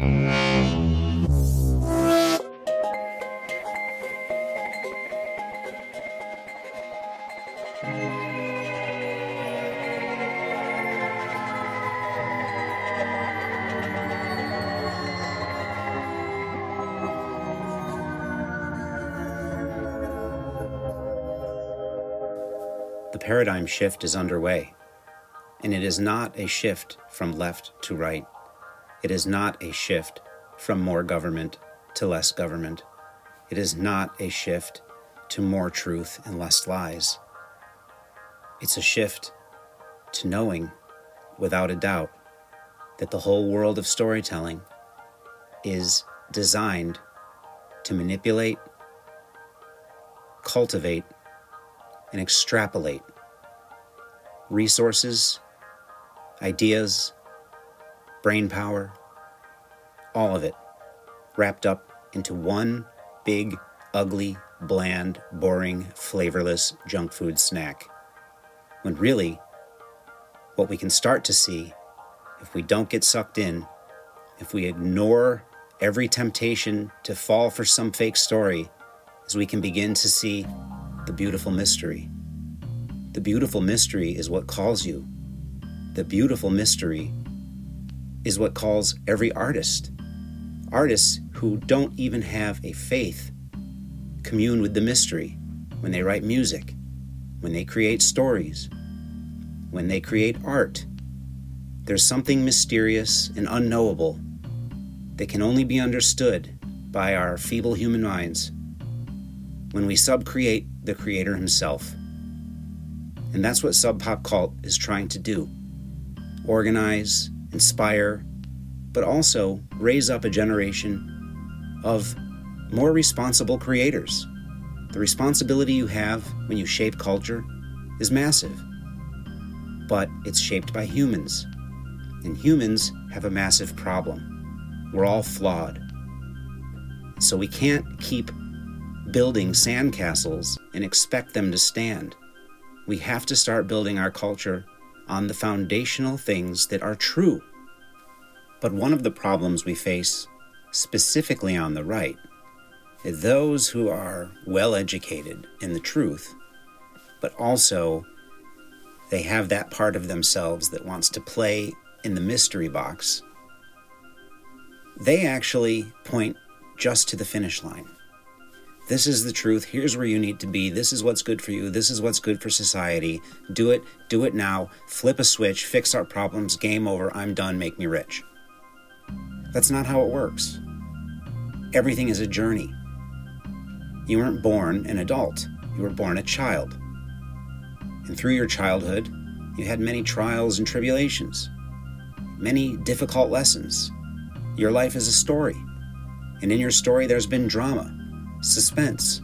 The paradigm shift is underway, and it is not a shift from left to right. It is not a shift from more government to less government. It is not a shift to more truth and less lies. It's a shift to knowing, without a doubt, that the whole world of storytelling is designed to manipulate, cultivate, and extrapolate resources, ideas, brain power, all of it wrapped up into one big, ugly, bland, boring, flavorless junk food snack. When really, what we can start to see, if we don't get sucked in, if we ignore every temptation to fall for some fake story, is we can begin to see the beautiful mystery. The beautiful mystery is what calls you. The beautiful mystery is what calls every artist. Artists who don't even have a faith commune with the mystery when they write music, when they create stories, when they create art. There's something mysterious and unknowable that can only be understood by our feeble human minds when we subcreate the Creator Himself. And that's what Sub Pop Cult is trying to do organize, inspire, but also raise up a generation of more responsible creators. The responsibility you have when you shape culture is massive, but it's shaped by humans. And humans have a massive problem. We're all flawed. So we can't keep building sandcastles and expect them to stand. We have to start building our culture on the foundational things that are true. But one of the problems we face, specifically on the right, is those who are well educated in the truth, but also they have that part of themselves that wants to play in the mystery box. They actually point just to the finish line. This is the truth. Here's where you need to be. This is what's good for you. This is what's good for society. Do it. Do it now. Flip a switch. Fix our problems. Game over. I'm done. Make me rich. That's not how it works. Everything is a journey. You weren't born an adult, you were born a child. And through your childhood, you had many trials and tribulations, many difficult lessons. Your life is a story. And in your story, there's been drama suspense,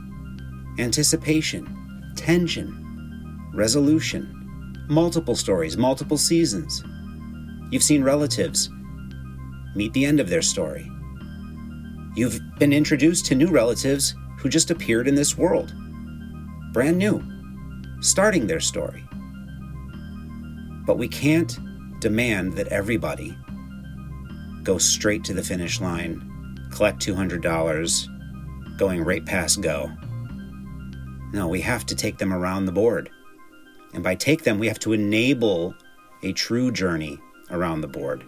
anticipation, tension, resolution, multiple stories, multiple seasons. You've seen relatives meet the end of their story. You've been introduced to new relatives who just appeared in this world, brand new, starting their story. But we can't demand that everybody go straight to the finish line, collect $200, going right past go. No, we have to take them around the board. And by take them, we have to enable a true journey around the board.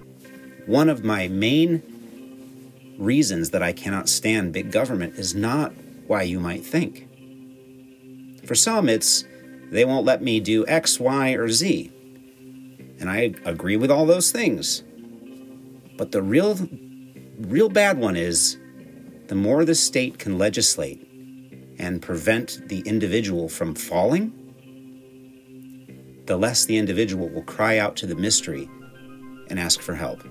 One of my main reasons that I cannot stand big government is not why you might think. For some, it's they won't let me do X, Y, or Z. And I agree with all those things. But the real, real bad one is the more the state can legislate and prevent the individual from falling, the less the individual will cry out to the mystery and ask for help.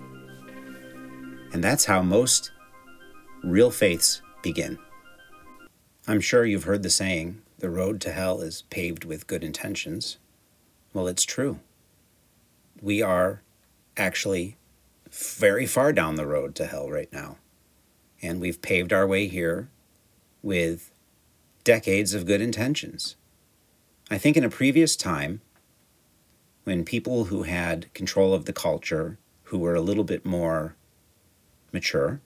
And that's how most real faiths begin. I'm sure you've heard the saying, the road to hell is paved with good intentions. Well, it's true. We are actually very far down the road to hell right now. And we've paved our way here with decades of good intentions. I think in a previous time, when people who had control of the culture, who were a little bit more mature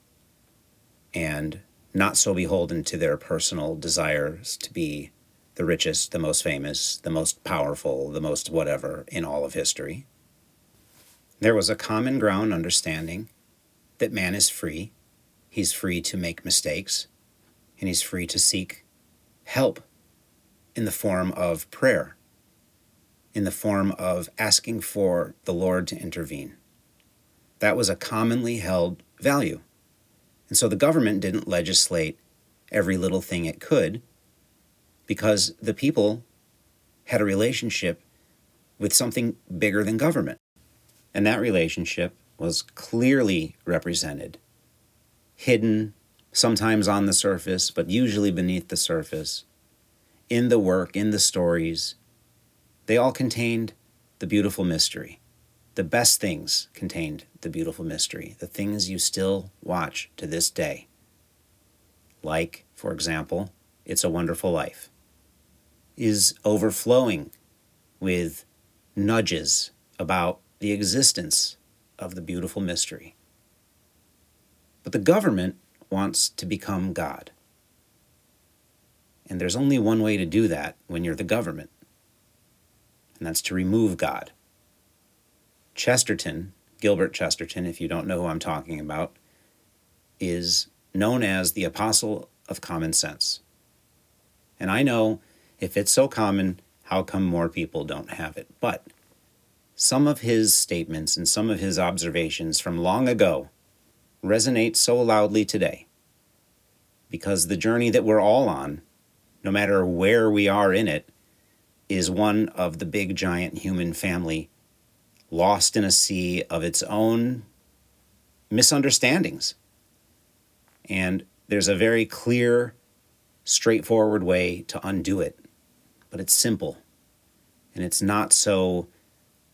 and not so beholden to their personal desires to be the richest, the most famous, the most powerful, the most whatever in all of history. There was a common ground understanding that man is free. He's free to make mistakes, and he's free to seek help in the form of prayer, in the form of asking for the Lord to intervene. That was a commonly held value. And so the government didn't legislate every little thing it could because the people had a relationship with something bigger than government. And that relationship was clearly represented, hidden, sometimes on the surface, but usually beneath the surface, in the work, in the stories. They all contained the beautiful mystery. The best things contained the beautiful mystery, the things you still watch to this day. Like, for example, It's a Wonderful Life, is overflowing with nudges about the existence of the beautiful mystery. But the government wants to become God. And there's only one way to do that when you're the government, and that's to remove God. Chesterton, Gilbert Chesterton, if you don't know who I'm talking about, is known as the apostle of common sense. And I know if it's so common, how come more people don't have it? But some of his statements and some of his observations from long ago resonate so loudly today because the journey that we're all on, no matter where we are in it, is one of the big giant human family lost in a sea of its own misunderstandings. And there's a very clear, straightforward way to undo it, but it's simple and it's not so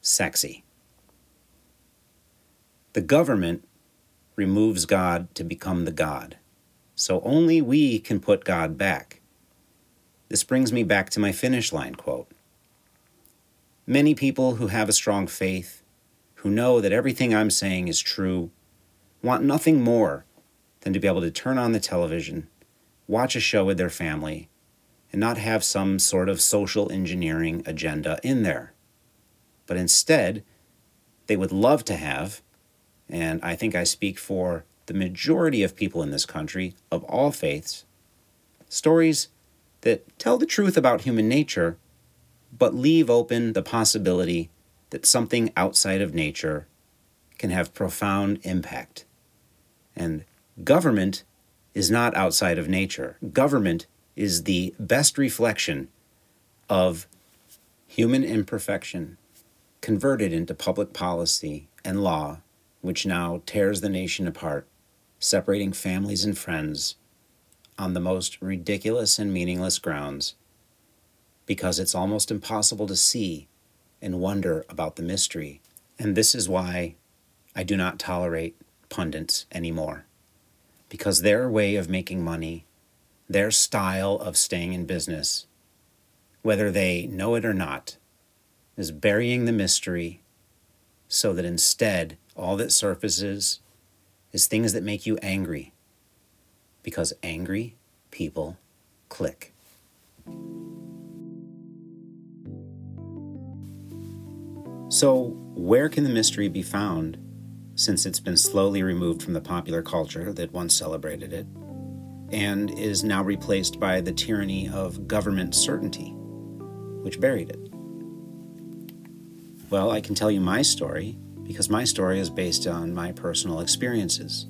sexy. The government removes God to become the God, so only we can put God back. This brings me back to my finish line quote. Many people who have a strong faith, who know that everything I'm saying is true, want nothing more than to be able to turn on the television, watch a show with their family, and not have some sort of social engineering agenda in there. But instead, they would love to have, and I think I speak for the majority of people in this country of all faiths, stories that tell the truth about human nature, but leave open the possibility that something outside of nature can have profound impact. And government is not outside of nature. Government is the best reflection of human imperfection converted into public policy and law, which now tears the nation apart, separating families and friends on the most ridiculous and meaningless grounds, because it's almost impossible to see and wonder about the mystery. And this is why I do not tolerate pundits anymore, because their way of making money, their style of staying in business, whether they know it or not, is burying the mystery so that instead all that surfaces is things that make you angry because angry people click. So, where can the mystery be found since it's been slowly removed from the popular culture that once celebrated it and is now replaced by the tyranny of government certainty, which buried it? Well, I can tell you my story because my story is based on my personal experiences.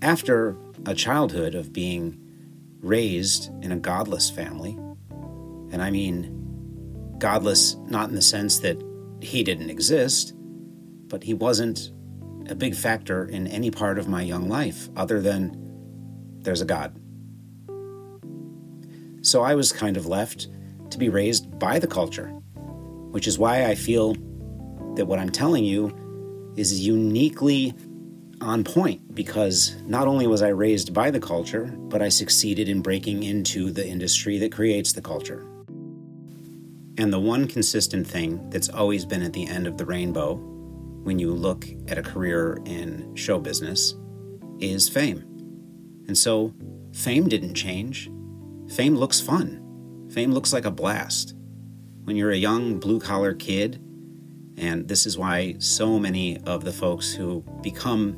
After a childhood of being raised in a godless family, and I mean godless not in the sense that he didn't exist, but he wasn't a big factor in any part of my young life other than there's a God. So I was kind of left to be raised by the culture which is why I feel that what I'm telling you is uniquely on point because not only was I raised by the culture, but I succeeded in breaking into the industry that creates the culture. And the one consistent thing that's always been at the end of the rainbow when you look at a career in show business is fame. And so fame didn't change. Fame looks fun. Fame looks like a blast. When you're a young blue collar kid, and this is why so many of the folks who become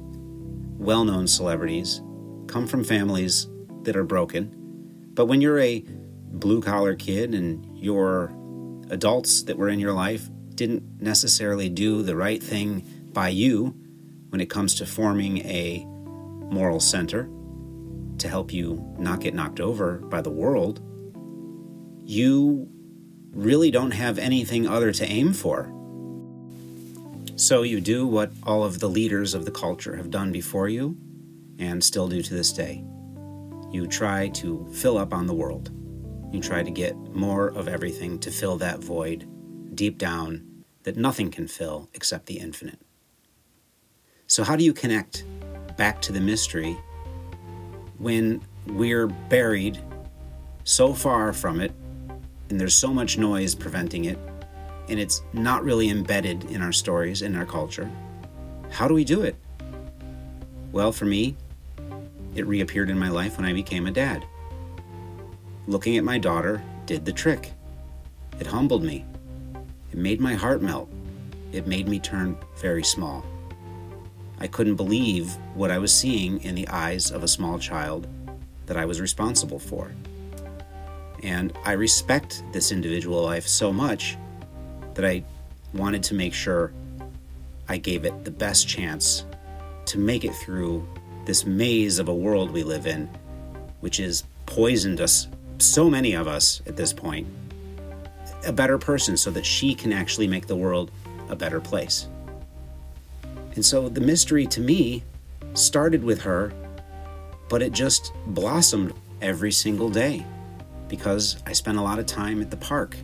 well known celebrities come from families that are broken. But when you're a blue collar kid and your adults that were in your life didn't necessarily do the right thing by you when it comes to forming a moral center to help you not get knocked over by the world, you really don't have anything other to aim for. So you do what all of the leaders of the culture have done before you and still do to this day. You try to fill up on the world. You try to get more of everything to fill that void deep down that nothing can fill except the infinite. So, how do you connect back to the mystery when we're buried so far from it and there's so much noise preventing it and it's not really embedded in our stories, in our culture? How do we do it? Well, for me, it reappeared in my life when I became a dad. Looking at my daughter did the trick. It humbled me. It made my heart melt. It made me turn very small. I couldn't believe what I was seeing in the eyes of a small child that I was responsible for. And I respect this individual life so much that I wanted to make sure I gave it the best chance to make it through this maze of a world we live in, which has poisoned us, so many of us at this point, a better person so that she can actually make the world a better place. And so the mystery to me started with her, but it just blossomed every single day because I spent a lot of time at the park.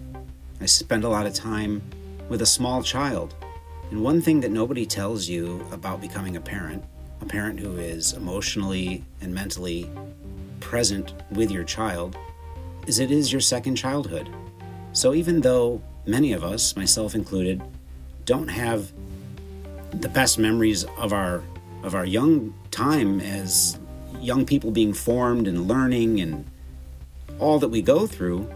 I spent a lot of time with a small child. And one thing that nobody tells you about becoming a parent a parent who is emotionally and mentally present with your child is it is your second childhood. So even though many of us, myself included, don't have the best memories of our of our young time as young people being formed and learning and all that we go through,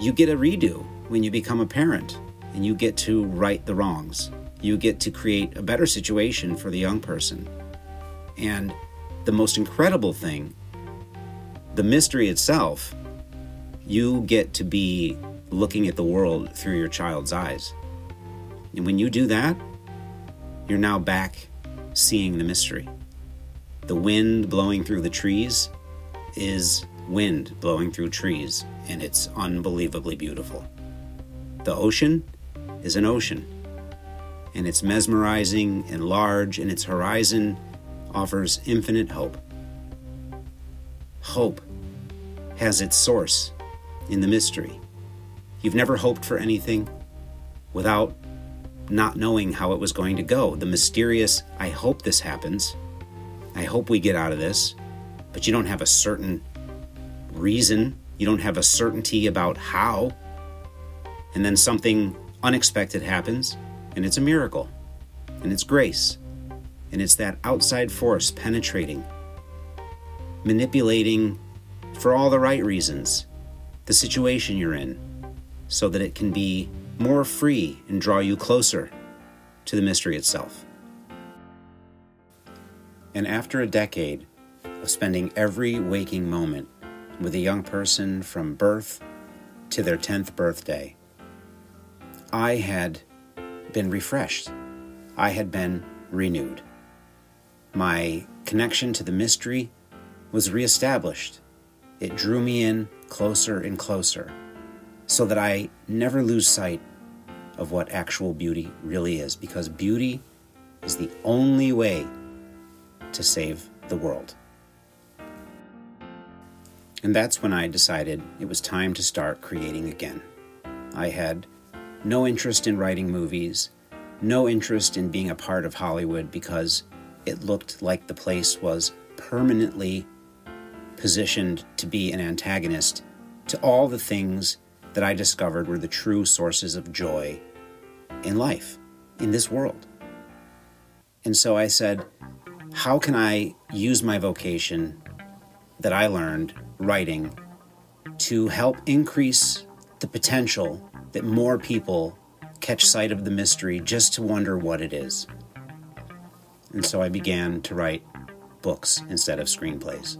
you get a redo when you become a parent and you get to right the wrongs you get to create a better situation for the young person. And the most incredible thing, the mystery itself, you get to be looking at the world through your child's eyes. And when you do that, you're now back seeing the mystery. The wind blowing through the trees is wind blowing through trees, and it's unbelievably beautiful. The ocean is an ocean, and it's mesmerizing and large, and its horizon offers infinite hope. Hope has its source in the mystery. You've never hoped for anything without not knowing how it was going to go. The mysterious, I hope this happens. I hope we get out of this. But you don't have a certain reason, you don't have a certainty about how. And then something unexpected happens, and it's a miracle, and it's grace, and it's that outside force penetrating, manipulating for all the right reasons the situation you're in so that it can be more free and draw you closer to the mystery itself. And after a decade of spending every waking moment with a young person from birth to their 10th birthday, I had been refreshed. I had been renewed. My connection to the mystery was reestablished. It drew me in closer and closer so that I never lose sight of what actual beauty really is, because beauty is the only way to save the world. And that's when I decided it was time to start creating again. I had no interest in writing movies, no interest in being a part of Hollywood because it looked like the place was permanently positioned to be an antagonist to all the things that I discovered were the true sources of joy in life, in this world. And so I said, how can I use my vocation that I learned writing to help increase the potential that more people catch sight of the mystery just to wonder what it is. And so I began to write books instead of screenplays.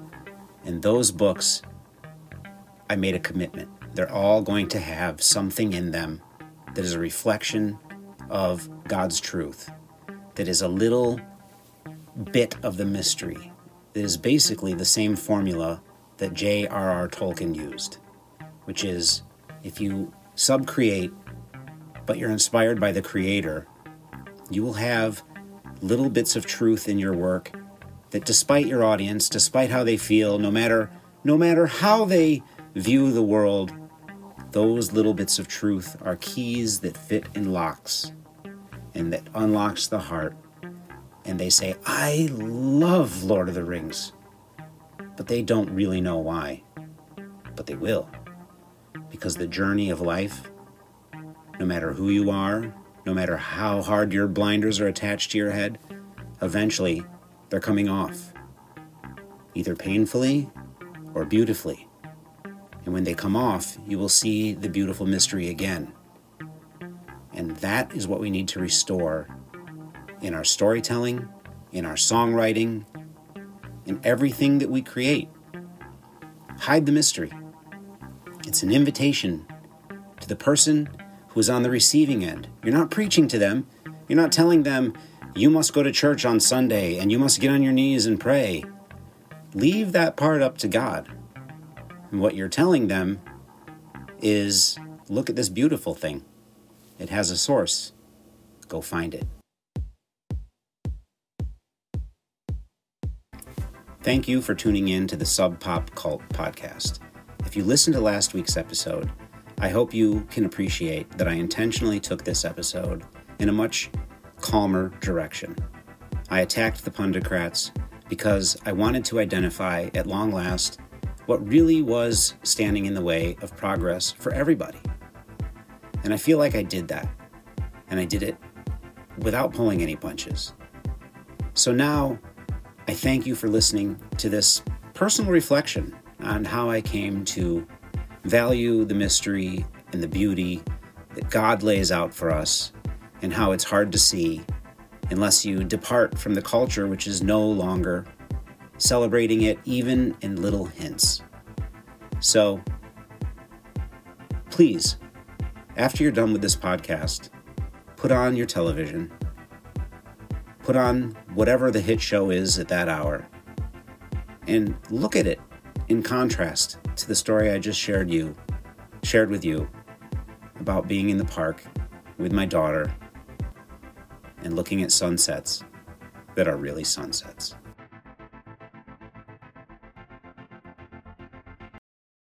And those books, I made a commitment. They're all going to have something in them that is a reflection of God's truth, that is a little bit of the mystery, that is basically the same formula that J.R.R. Tolkien used, which is if you subcreate, but you're inspired by the Creator, you will have little bits of truth in your work that despite your audience, despite how they feel, no matter no matter how they view the world, those little bits of truth are keys that fit in locks and that unlocks the heart. And they say, I love Lord of the Rings. But they don't really know why. But they will. Because the journey of life, no matter who you are, no matter how hard your blinders are attached to your head, eventually they're coming off. Either painfully or beautifully. And when they come off, you will see the beautiful mystery again. And that is what we need to restore in our storytelling, in our songwriting, in everything that we create. Hide the mystery. It's an invitation to the person who is on the receiving end. You're not preaching to them, you're not telling them, you must go to church on Sunday and you must get on your knees and pray. Leave that part up to God. And what you're telling them is look at this beautiful thing. It has a source. Go find it. Thank you for tuning in to the Sub Pop Cult podcast. If you listened to last week's episode, I hope you can appreciate that I intentionally took this episode in a much calmer direction. I attacked the pundocrats because I wanted to identify at long last what really was standing in the way of progress for everybody. And I feel like I did that. And I did it without pulling any punches. So now I thank you for listening to this personal reflection on how I came to value the mystery and the beauty that God lays out for us and how it's hard to see unless you depart from the culture which is no longer celebrating it even in little hints. So, please, after you're done with this podcast, put on your television, put on whatever the hit show is at that hour, and look at it in contrast to the story I just shared you shared with you about being in the park with my daughter and looking at sunsets that are really sunsets.